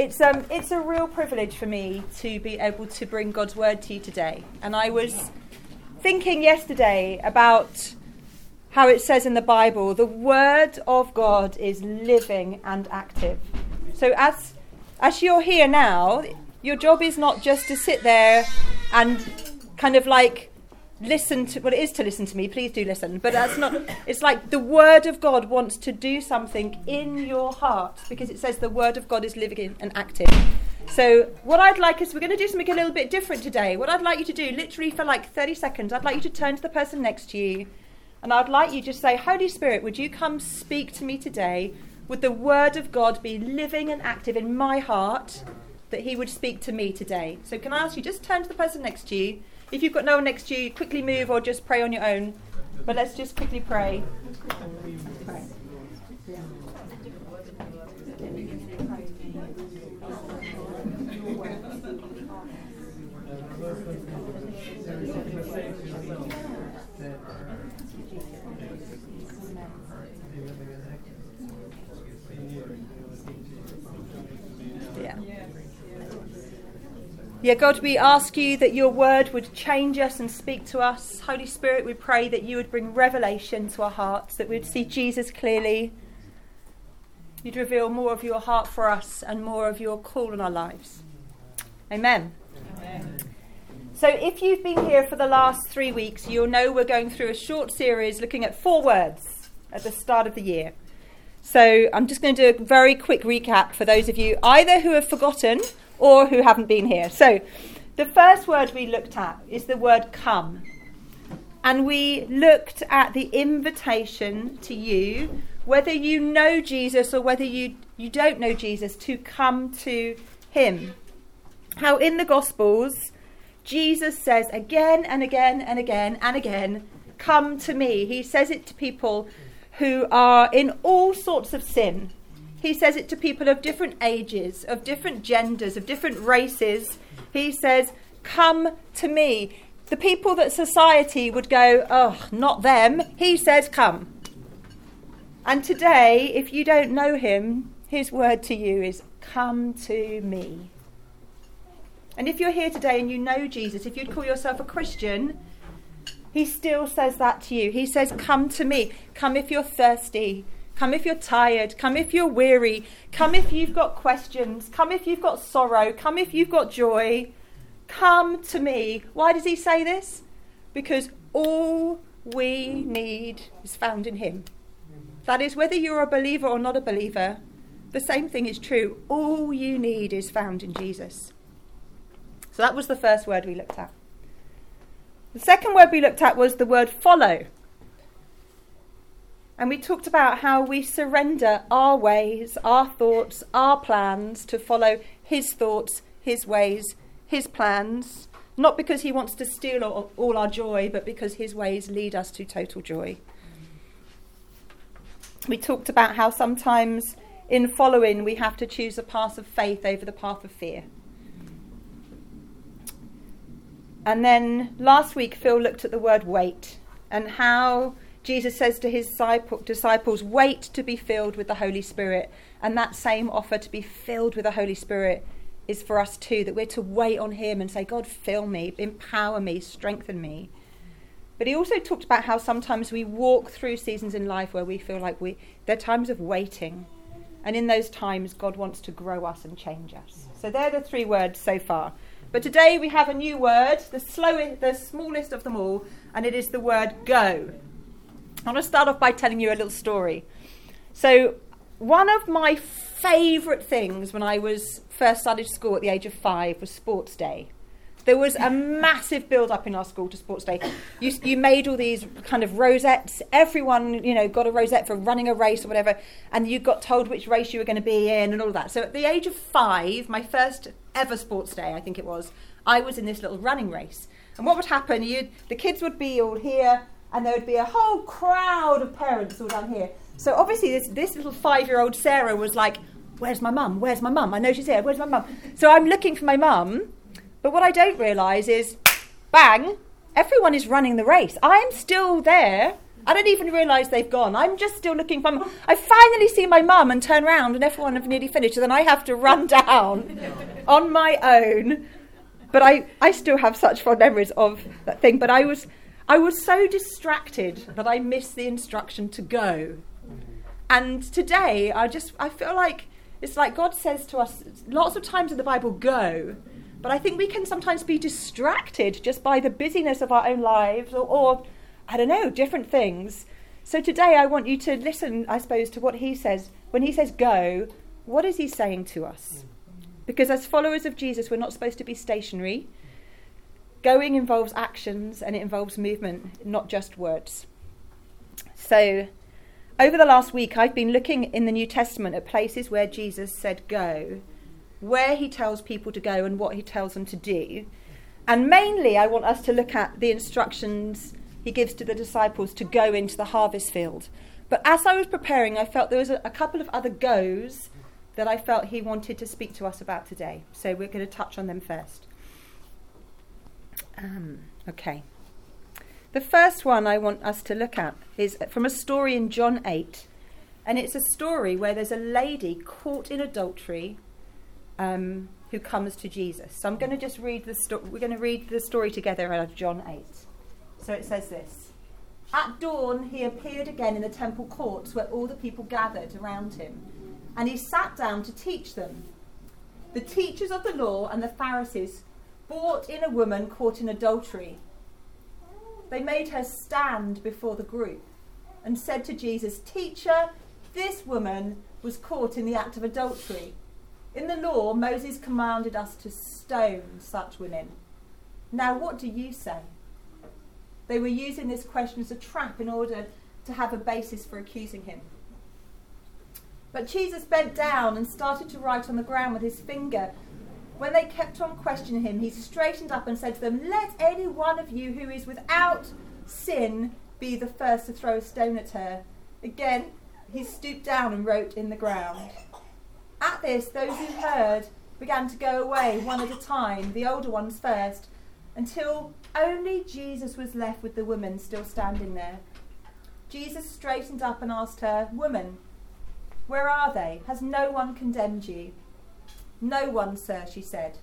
it's um it's a real privilege for me to be able to bring God's word to you today. And I was thinking yesterday about how it says in the Bible, the word of God is living and active. So as as you're here now, your job is not just to sit there and kind of like listen to well it is to listen to me. Please do listen. But that's not it's like the word of god wants to do something in your heart because it says the word of god is living and active. So what i'd like is we're going to do something a little bit different today. What i'd like you to do literally for like 30 seconds i'd like you to turn to the person next to you and i'd like you to say holy spirit would you come speak to me today? Would the word of god be living and active in my heart that he would speak to me today? So can i ask you just turn to the person next to you if you've got no one next to you, quickly move or just pray on your own. But let's just quickly pray. pray. Yeah, God, we ask you that your word would change us and speak to us. Holy Spirit, we pray that you would bring revelation to our hearts, that we'd see Jesus clearly. You'd reveal more of your heart for us and more of your call in our lives. Amen. Amen. So, if you've been here for the last three weeks, you'll know we're going through a short series looking at four words at the start of the year. So, I'm just going to do a very quick recap for those of you either who have forgotten or who haven't been here. So, the first word we looked at is the word come. And we looked at the invitation to you, whether you know Jesus or whether you, you don't know Jesus, to come to him. How in the Gospels, Jesus says again and again and again and again, Come to me. He says it to people who are in all sorts of sin, he says it to people of different ages, of different genders, of different races. He says, Come to me. The people that society would go, Oh, not them. He says, Come. And today, if you don't know him, his word to you is, Come to me. And if you're here today and you know Jesus, if you'd call yourself a Christian, he still says that to you. He says, Come to me. Come if you're thirsty. Come if you're tired. Come if you're weary. Come if you've got questions. Come if you've got sorrow. Come if you've got joy. Come to me. Why does he say this? Because all we need is found in him. That is, whether you're a believer or not a believer, the same thing is true. All you need is found in Jesus. So that was the first word we looked at. The second word we looked at was the word follow. And we talked about how we surrender our ways, our thoughts, our plans to follow His thoughts, His ways, His plans, not because He wants to steal all, our joy, but because His ways lead us to total joy. We talked about how sometimes in following we have to choose a path of faith over the path of fear. And then last week, Phil looked at the word wait and how Jesus says to his disciples, Wait to be filled with the Holy Spirit. And that same offer to be filled with the Holy Spirit is for us too, that we're to wait on him and say, God, fill me, empower me, strengthen me. But he also talked about how sometimes we walk through seasons in life where we feel like we, there are times of waiting. And in those times, God wants to grow us and change us. So they're the three words so far. But today we have a new word, the slowest, the smallest of them all, and it is the word go. I want to start off by telling you a little story. So, one of my favourite things when I was first started school at the age of five was sports day. There was a massive build up in our school to sports day. You, you made all these kind of rosettes. Everyone, you know, got a rosette for running a race or whatever, and you got told which race you were going to be in and all of that. So at the age of five, my first ever sports day, I think it was, I was in this little running race. And what would happen? You, the kids would be all here, and there would be a whole crowd of parents all down here. So obviously, this, this little five year old Sarah was like, Where's my mum? Where's my mum? I know she's here. Where's my mum? So I'm looking for my mum. But what I don't realise is, bang, everyone is running the race. I'm still there I don't even realise they've gone. I'm just still looking for. them. I finally see my mum and turn round, and everyone have nearly finished. And then I have to run down on my own. But I, I still have such fond memories of that thing. But I was, I was so distracted that I missed the instruction to go. And today, I just, I feel like it's like God says to us lots of times in the Bible, go. But I think we can sometimes be distracted just by the busyness of our own lives or, or I don't know, different things. So today I want you to listen, I suppose, to what he says. When he says go, what is he saying to us? Because as followers of Jesus, we're not supposed to be stationary. Going involves actions and it involves movement, not just words. So, over the last week, I've been looking in the New Testament at places where Jesus said go, where he tells people to go and what he tells them to do. And mainly, I want us to look at the instructions he gives to the disciples to go into the harvest field. But as I was preparing, I felt there was a, a couple of other goes that I felt he wanted to speak to us about today. So we're going to touch on them first. Um, okay. The first one I want us to look at is from a story in John 8. And it's a story where there's a lady caught in adultery um, who comes to Jesus. So I'm going to just read the story. We're going to read the story together out of John 8. So it says this At dawn, he appeared again in the temple courts where all the people gathered around him, and he sat down to teach them. The teachers of the law and the Pharisees brought in a woman caught in adultery. They made her stand before the group and said to Jesus, Teacher, this woman was caught in the act of adultery. In the law, Moses commanded us to stone such women. Now, what do you say? They were using this question as a trap in order to have a basis for accusing him. But Jesus bent down and started to write on the ground with his finger. When they kept on questioning him, he straightened up and said to them, Let any one of you who is without sin be the first to throw a stone at her. Again, he stooped down and wrote in the ground. At this, those who heard began to go away one at a time, the older ones first, until only Jesus was left with the woman still standing there. Jesus straightened up and asked her, Woman, where are they? Has no one condemned you? No one, sir, she said.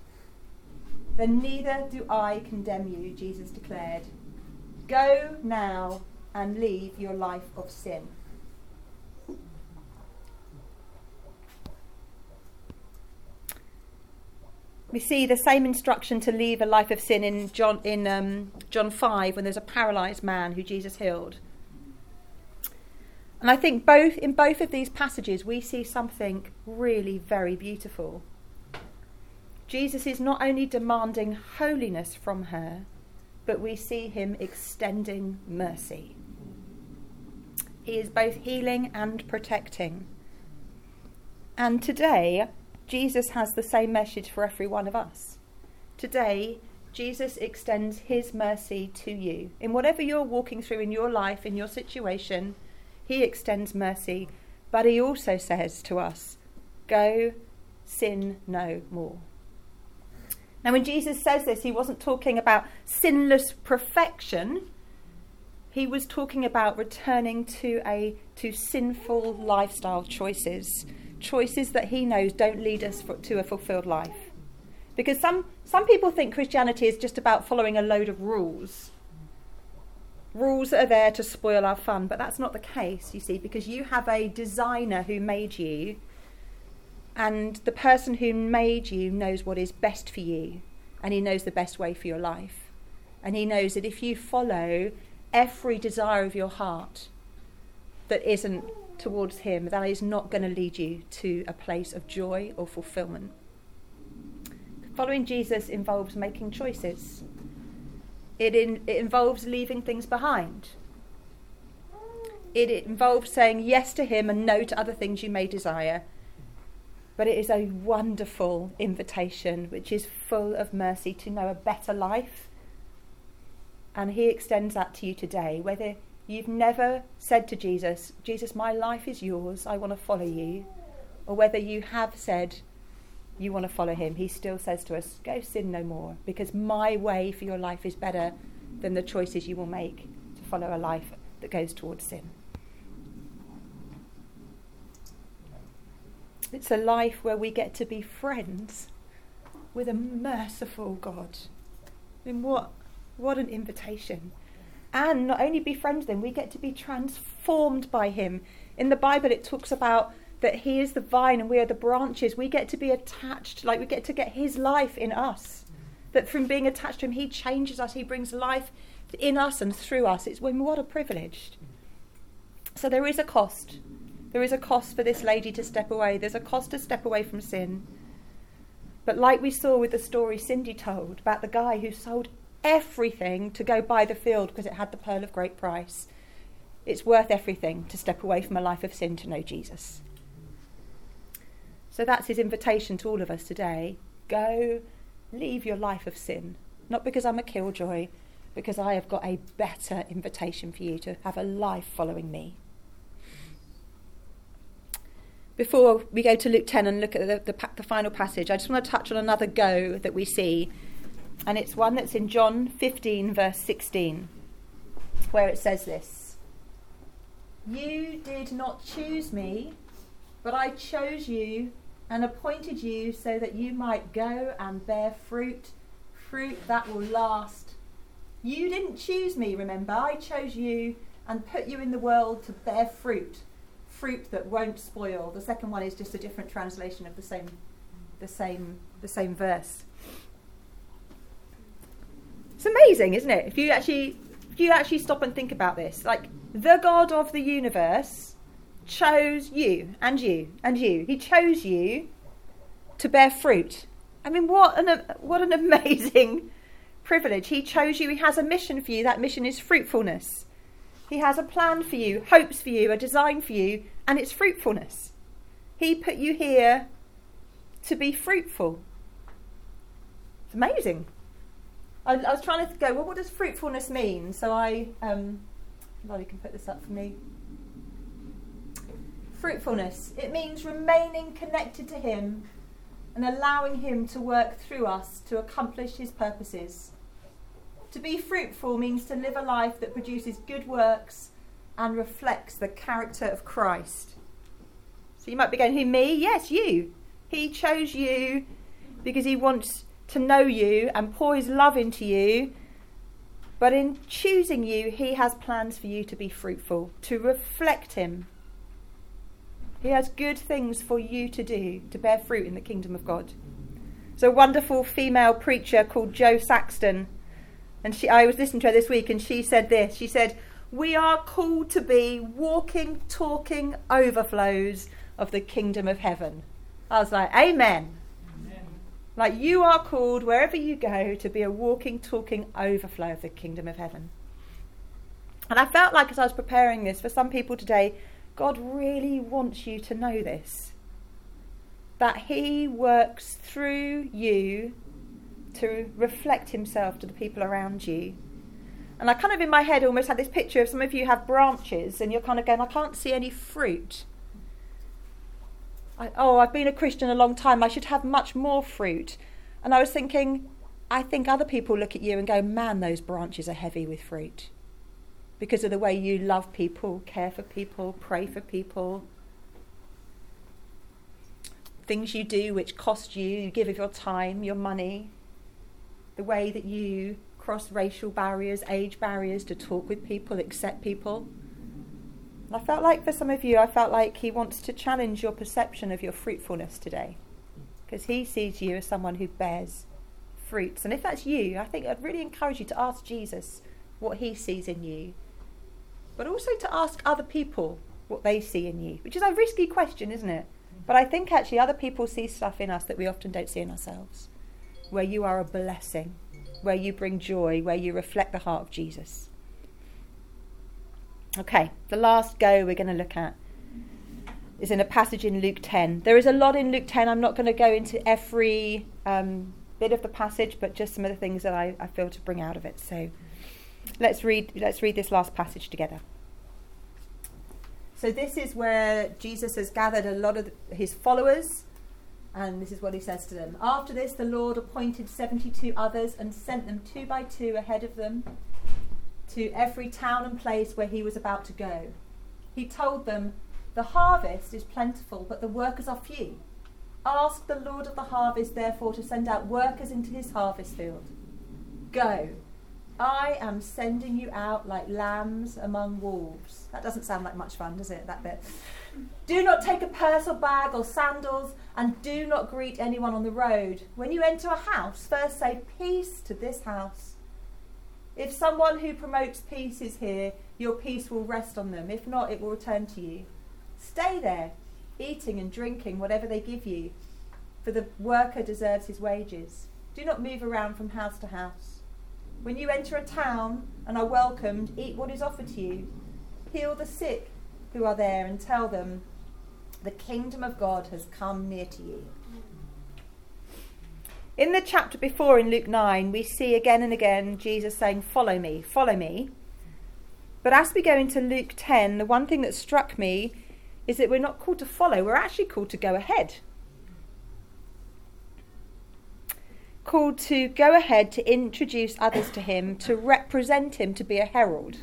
Then neither do I condemn you, Jesus declared. Go now and leave your life of sin. we see the same instruction to leave a life of sin in John in um, John five when there's a paralysed man who Jesus healed. And I think both in both of these passages we see something really very beautiful. Jesus is not only demanding holiness from her, but we see him extending mercy. He is both healing and protecting. And today Jesus has the same message for every one of us. Today, Jesus extends his mercy to you. In whatever you're walking through in your life, in your situation, he extends mercy. But he also says to us, Go sin no more. Now, when Jesus says this, he wasn't talking about sinless perfection. He was talking about returning to a to sinful lifestyle choices choices that he knows don't lead us for, to a fulfilled life. Because some, some people think Christianity is just about following a load of rules. Rules that are there to spoil our fun, but that's not the case, you see, because you have a designer who made you, and the person who made you knows what is best for you, and he knows the best way for your life. And he knows that if you follow every desire of your heart that isn't towards Him, that is not going to lead you to a place of joy or fulfillment. Following Jesus involves making choices, it, in, it involves leaving things behind. It, it involves saying yes to Him and no to other things you may desire. But it is a wonderful invitation which is full of mercy to know a better life. And He extends that to you today, whether you've never said to Jesus, Jesus, my life is yours, I want to follow you, or whether you have said you want to follow him, he still says to us, go sin no more, because my way for your life is better than the choices you will make to follow a life that goes towards sin. It's a life where we get to be friends with a merciful God. I mean, what, what an invitation. And not only be friends with Him, we get to be transformed by Him. In the Bible, it talks about that He is the vine and we are the branches. We get to be attached, like we get to get His life in us. That from being attached to Him, He changes us, He brings life in us and through us. It's when what a privilege. So there is a cost. There is a cost for this lady to step away. There's a cost to step away from sin. But like we saw with the story Cindy told about the guy who sold everything to go buy the field because it had the pearl of great price, it's worth everything to step away from a life of sin to know Jesus. So that's his invitation to all of us today. Go, leave your life of sin. Not because I'm a killjoy, because I have got a better invitation for you to have a life following me before we go to Luke 10 and look at the, the, the, final passage, I just want to touch on another go that we see. And it's one that's in John 15, verse 16, where it says this You did not choose me, but I chose you and appointed you so that you might go and bear fruit, fruit that will last. You didn't choose me, remember? I chose you and put you in the world to bear fruit fruit that won't spoil. The second one is just a different translation of the same, the same, the same verse. It's amazing, isn't it? If you actually, if you actually stop and think about this, like the God of the universe chose you and you and you. He chose you to bear fruit. I mean, what an what an amazing privilege. He chose you. He has a mission for you. That mission is fruitfulness. He has a plan for you, hopes for you, a design for you, and it's fruitfulness. He put you here to be fruitful. It's amazing. I, I was trying to go, well, what does fruitfulness mean? So I, um, Lolly can put this up for me. Fruitfulness. It means remaining connected to Him and allowing Him to work through us to accomplish His purposes. To be fruitful means to live a life that produces good works and reflects the character of Christ. So you might be going, Who, me? Yes, you. He chose you because he wants to know you and pour his love into you. But in choosing you, he has plans for you to be fruitful, to reflect him. He has good things for you to do to bear fruit in the kingdom of God. There's a wonderful female preacher called Jo Saxton and she, I was listening to her this week, and she said this. She said, "We are called to be walking, talking overflows of the kingdom of heaven." I was like, "Amen." Amen. Like you are called wherever you go to be a walking, talking overflow of the kingdom of heaven. And I felt like as I was preparing this for some people today, God really wants you to know this. That He works through you to reflect himself to the people around you. And I kind of in my head almost had this picture of some of you have branches and you're kind of going, I can't see any fruit. I, oh, I've been a Christian a long time. I should have much more fruit. And I was thinking, I think other people look at you and go, man, those branches are heavy with fruit. Because of the way you love people, care for people, pray for people. Things you do which cost you, you give of your time, your money, the way that you cross racial barriers, age barriers to talk with people, accept people. I felt like for some of you, I felt like he wants to challenge your perception of your fruitfulness today. Because he sees you as someone who bears fruits. And if that's you, I think I'd really encourage you to ask Jesus what he sees in you. But also to ask other people what they see in you, which is a risky question, isn't it? But I think actually other people see stuff in us that we often don't see in ourselves where you are a blessing, where you bring joy, where you reflect the heart of Jesus. Okay, the last go we're going to look at is in a passage in Luke 10. There is a lot in Luke 10. I'm not going to go into every um, bit of the passage, but just some of the things that I, I feel to bring out of it. So let's read, let's read this last passage together. So, this is where Jesus has gathered a lot of his followers and this is what he says to them. After this, the Lord appointed 72 others and sent them two by two ahead of them to every town and place where he was about to go. He told them, The harvest is plentiful, but the workers are few. Ask the Lord of the harvest, therefore, to send out workers into his harvest field. Go. I am sending you out like lambs among wolves. That doesn't sound like much fun, does it? That bit. Do not take a purse or bag or sandals, and do not greet anyone on the road. When you enter a house, first say, Peace to this house. If someone who promotes peace is here, your peace will rest on them. If not, it will return to you. Stay there, eating and drinking whatever they give you, for the worker deserves his wages. Do not move around from house to house. When you enter a town and are welcomed, eat what is offered to you. Heal the sick who are there and tell them, The kingdom of God has come near to you. In the chapter before, in Luke 9, we see again and again Jesus saying, Follow me, follow me. But as we go into Luke 10, the one thing that struck me is that we're not called to follow, we're actually called to go ahead. Called to go ahead to introduce others to him, to represent him, to be a herald.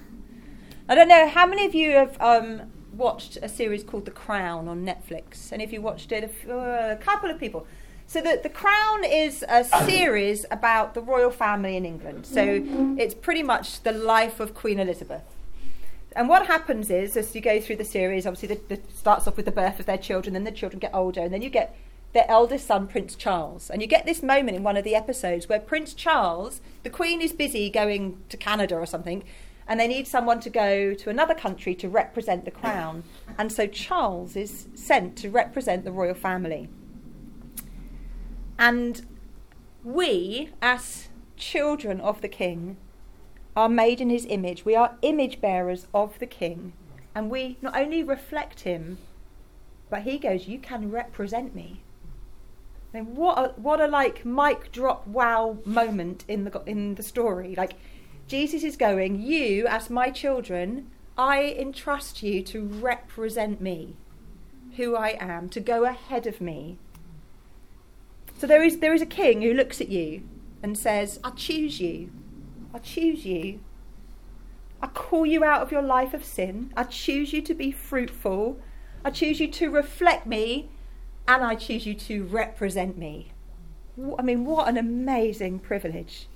I don't know how many of you have um, watched a series called The Crown on Netflix. And if you watched it, a, uh, a couple of people. So the, the Crown is a series about the royal family in England. So it's pretty much the life of Queen Elizabeth. And what happens is, as you go through the series, obviously it starts off with the birth of their children, then the children get older, and then you get their eldest son, Prince Charles. And you get this moment in one of the episodes where Prince Charles, the Queen is busy going to Canada or something, and they need someone to go to another country to represent the crown. And so Charles is sent to represent the royal family. And we, as children of the King, are made in his image. We are image bearers of the King. And we not only reflect him, but he goes, You can represent me. I mean, what a, what a like mic drop wow moment in the in the story. Like Jesus is going, You, as my children, I entrust you to represent me, who I am, to go ahead of me, so there is, there is a king who looks at you and says, I choose you. I choose you. I call you out of your life of sin. I choose you to be fruitful. I choose you to reflect me. And I choose you to represent me. I mean, what an amazing privilege.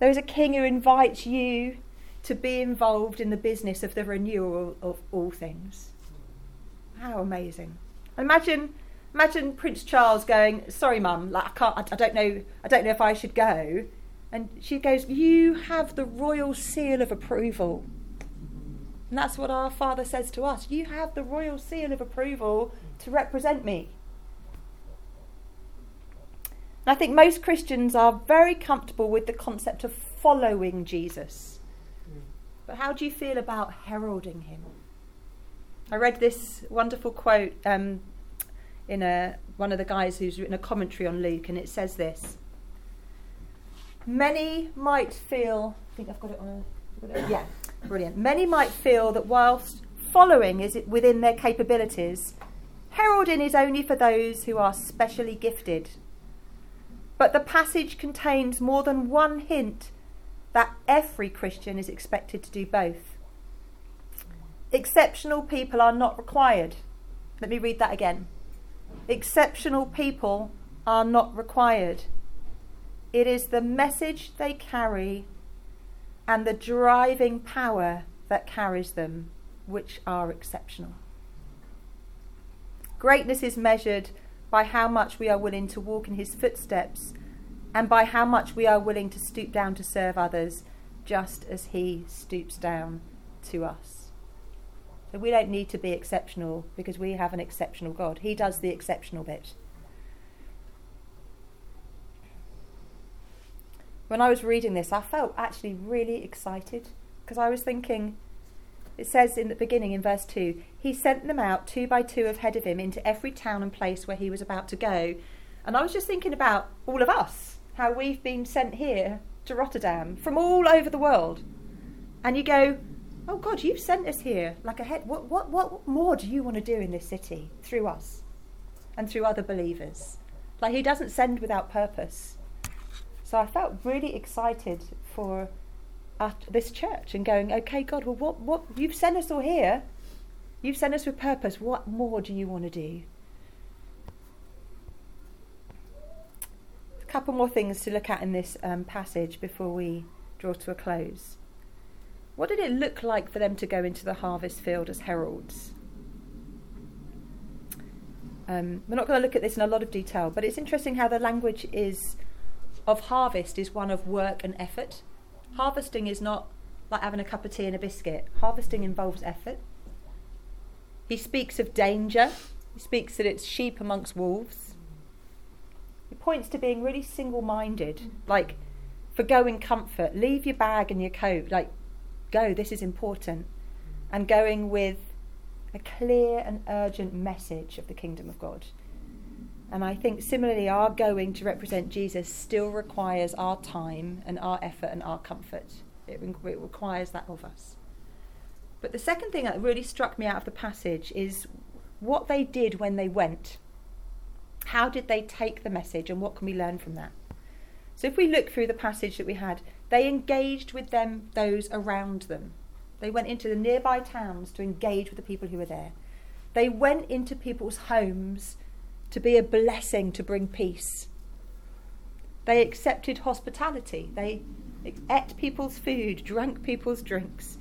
There is a king who invites you to be involved in the business of the renewal of all things. How amazing. Imagine Imagine Prince Charles going, "Sorry, Mum, like I can't. I, don't know. I don't know if I should go." And she goes, "You have the royal seal of approval." And that's what our Father says to us. You have the royal seal of approval to represent me. I think most Christians are very comfortable with the concept of following Jesus. But how do you feel about heralding him? I read this wonderful quote um, in a one of the guys who's written a commentary on Luke, and it says this. Many might feel. I think I've got it on. A, yeah, brilliant. Many might feel that whilst following is within their capabilities, heralding is only for those who are specially gifted. But the passage contains more than one hint that every Christian is expected to do both. Exceptional people are not required. Let me read that again. Exceptional people are not required. It is the message they carry and the driving power that carries them which are exceptional. Greatness is measured by how much we are willing to walk in his footsteps and by how much we are willing to stoop down to serve others, just as he stoops down to us. So we don't need to be exceptional because we have an exceptional God. He does the exceptional bit. When I was reading this, I felt actually really excited because I was thinking, it says in the beginning in verse 2 he sent them out two by two ahead of him into every town and place where he was about to go. And I was just thinking about all of us, how we've been sent here to Rotterdam from all over the world. And you go, oh God, you've sent us here like a head. What, what, what more do you want to do in this city through us and through other believers? Like He doesn't send without purpose. So I felt really excited for at this church and going, okay, God, well, what, what, you've sent us all here. You've sent us with purpose. What more do you want to do? A couple more things to look at in this um, passage before we draw to a close. What did it look like for them to go into the harvest field as heralds? Um, we're not going to look at this in a lot of detail, but it's interesting how the language is of harvest is one of work and effort. Harvesting is not like having a cup of tea and a biscuit. Harvesting involves effort. He speaks of danger. He speaks that it's sheep amongst wolves. He points to being really single minded, like for going comfort. Leave your bag and your coat. Like, go, this is important. And going with a clear and urgent message of the kingdom of God. And I think similarly, our going to represent Jesus still requires our time and our effort and our comfort. It, it, requires that of us. But the second thing that really struck me out of the passage is what they did when they went. How did they take the message and what can we learn from that? So if we look through the passage that we had, they engaged with them, those around them. They went into the nearby towns to engage with the people who were there. They went into people's homes to be a blessing to bring peace. They accepted hospitality. They ate people's food, drank people's drinks.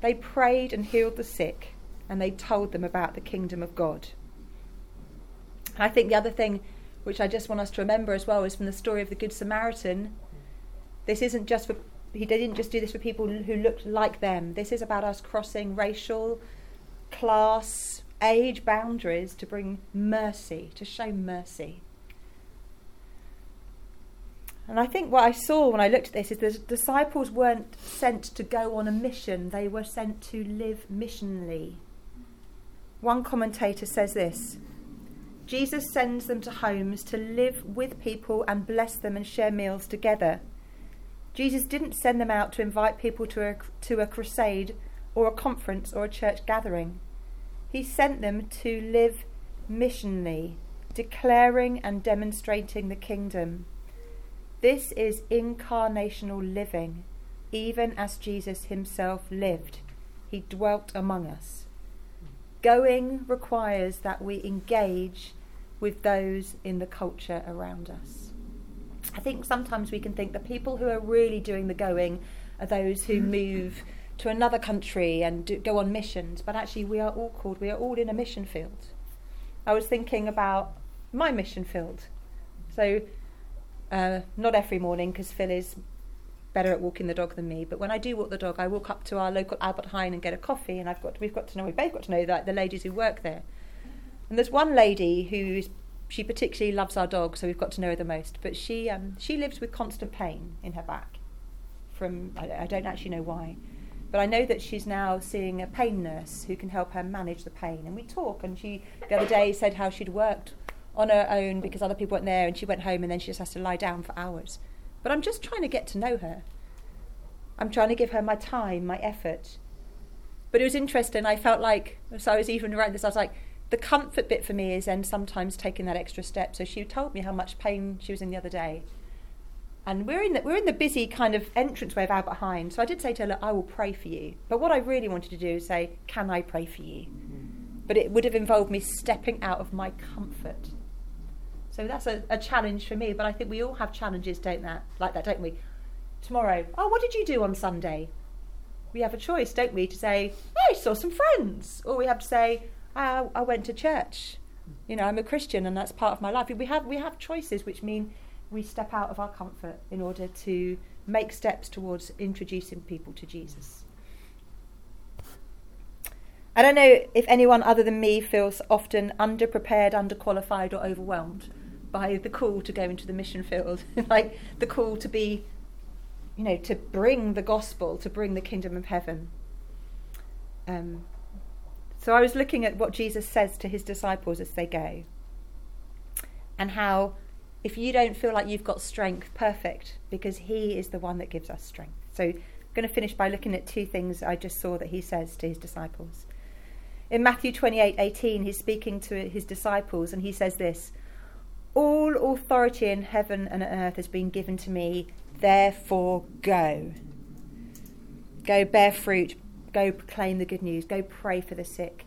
They prayed and healed the sick, and they told them about the kingdom of God. I think the other thing which I just want us to remember as well is from the story of the Good Samaritan. This isn't just for, he didn't just do this for people who looked like them. This is about us crossing racial, class, age boundaries to bring mercy, to show mercy. And I think what I saw when I looked at this is the disciples weren't sent to go on a mission, they were sent to live missionally. One commentator says this Jesus sends them to homes to live with people and bless them and share meals together. Jesus didn't send them out to invite people to a, to a crusade or a conference or a church gathering. He sent them to live missionally, declaring and demonstrating the kingdom. This is incarnational living, even as Jesus himself lived. He dwelt among us. Going requires that we engage with those in the culture around us. I think sometimes we can think the people who are really doing the going are those who move to another country and do, go on missions, but actually we are all called, we are all in a mission field. I was thinking about my mission field. So, uh, not every morning because Phil is better at walking the dog than me, but when I do walk the dog, I walk up to our local Albert Heijn and get a coffee, and I've got we've got to know we've both got to know that the ladies who work there. And there's one lady who's she particularly loves our dog, so we've got to know her the most. But she um, she lives with constant pain in her back. From I, I don't actually know why. But I know that she's now seeing a pain nurse who can help her manage the pain. And we talk, and she the other day said how she'd worked on her own because other people weren't there, and she went home and then she just has to lie down for hours. But I'm just trying to get to know her. I'm trying to give her my time, my effort. But it was interesting. I felt like, so I was even writing this, I was like, the comfort bit for me is then sometimes taking that extra step. So she told me how much pain she was in the other day. And we're in the, we're in the busy kind of entranceway of Albert Heijn. So I did say to her, Look, I will pray for you. But what I really wanted to do is say, Can I pray for you? But it would have involved me stepping out of my comfort. So that's a, a challenge for me. But I think we all have challenges, don't that? Like that, don't we? Tomorrow, oh, what did you do on Sunday? We have a choice, don't we, to say, I saw some friends. Or we have to say, I, I went to church. You know, I'm a Christian and that's part of my life. We have, we have choices which mean we step out of our comfort in order to make steps towards introducing people to Jesus. I don't know if anyone other than me feels often underprepared, underqualified, or overwhelmed by the call to go into the mission field, like the call to be, you know, to bring the gospel, to bring the kingdom of heaven. Um, so I was looking at what Jesus says to his disciples as they go, and how if you don't feel like you've got strength, perfect, because He is the one that gives us strength. So I'm going to finish by looking at two things I just saw that He says to His disciples. In Matthew 28 18, He's speaking to His disciples, and He says this All authority in heaven and on earth has been given to me, therefore go. go bear fruit, go proclaim the good news, go pray for the sick.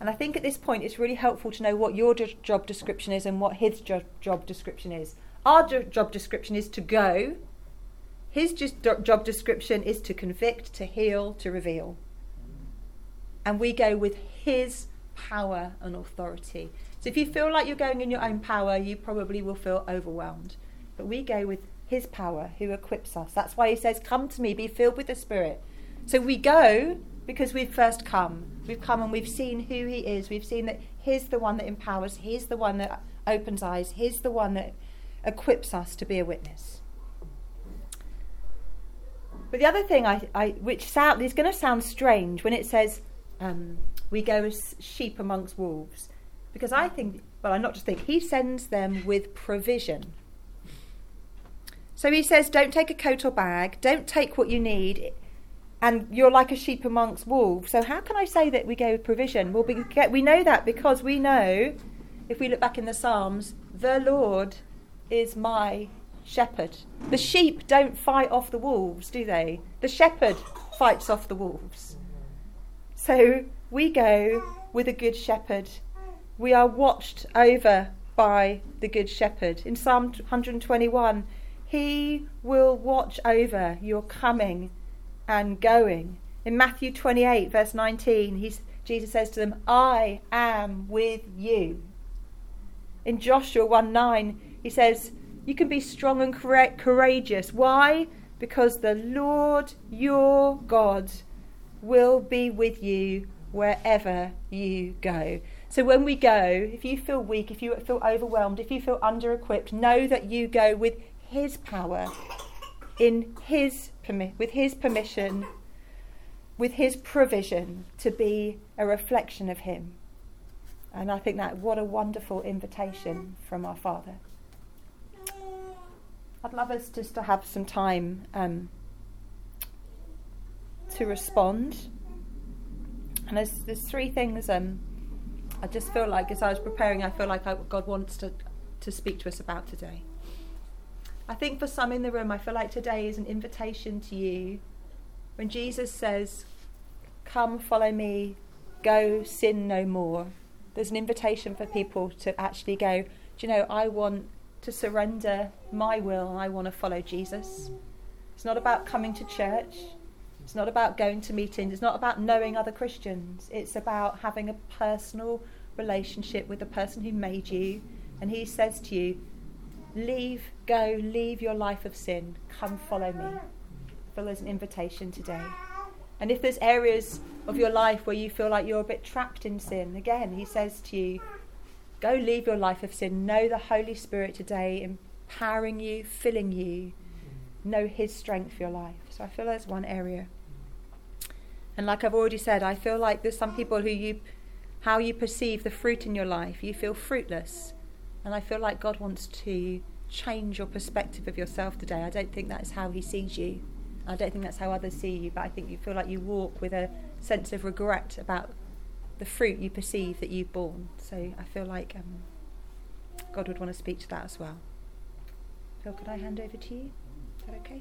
And I think at this point it's really helpful to know what your job description is and what his job description is. Our job description is to go, his job description is to convict, to heal, to reveal. And we go with his power and authority. So if you feel like you're going in your own power, you probably will feel overwhelmed. But we go with his power who equips us. That's why he says, Come to me, be filled with the Spirit. So we go because we've first come. We've come and we've seen who he is. We've seen that he's the one that empowers, he's the one that opens eyes, he's the one that equips us to be a witness. But the other thing, I, I which sound is going to sound strange when it says um, we go as sheep amongst wolves, because I think, well, I'm not just think he sends them with provision. So he says, don't take a coat or bag, don't take what you need, and you're like a sheep amongst wolves. So how can I say that we go with provision? Well, we, get, we know that because we know, if we look back in the Psalms, the Lord is my shepherd. The sheep don't fight off the wolves, do they? The shepherd fights off the wolves. So we go with a good shepherd. We are watched over by the good shepherd. In Psalm 121, he will watch over your coming and going. In Matthew 28, verse 19, he's, Jesus says to them, I am with you. In Joshua 1 9, he says, You can be strong and courageous. Why? Because the Lord your God will be with you wherever you go. So when we go, if you feel weak, if you feel overwhelmed, if you feel under equipped, know that you go with his power, in His permi- with His permission, with His provision to be a reflection of Him. And I think that what a wonderful invitation from our Father. I'd love us just to have some time um, to respond. And there's, there's three things um, I just feel like as I was preparing, I feel like I, God wants to, to speak to us about today. I think for some in the room, I feel like today is an invitation to you. When Jesus says, Come, follow me, go, sin no more, there's an invitation for people to actually go, Do you know, I want to surrender my will I want to follow Jesus. It's not about coming to church. It's not about going to meetings. It's not about knowing other Christians. It's about having a personal relationship with the person who made you. And he says to you, Leave, go, leave your life of sin. Come follow me. Feel there's an invitation today. And if there's areas of your life where you feel like you're a bit trapped in sin, again, he says to you, go leave your life of sin. Know the Holy Spirit today, empowering you, filling you. Know his strength for your life. So I feel there's one area. And like I've already said, I feel like there's some people who you, how you perceive the fruit in your life, you feel fruitless. And I feel like God wants to change your perspective of yourself today. I don't think that's how He sees you. I don't think that's how others see you, but I think you feel like you walk with a sense of regret about the fruit you perceive that you've borne. So I feel like um, God would want to speak to that as well. Phil, could I hand over to you? Is that okay?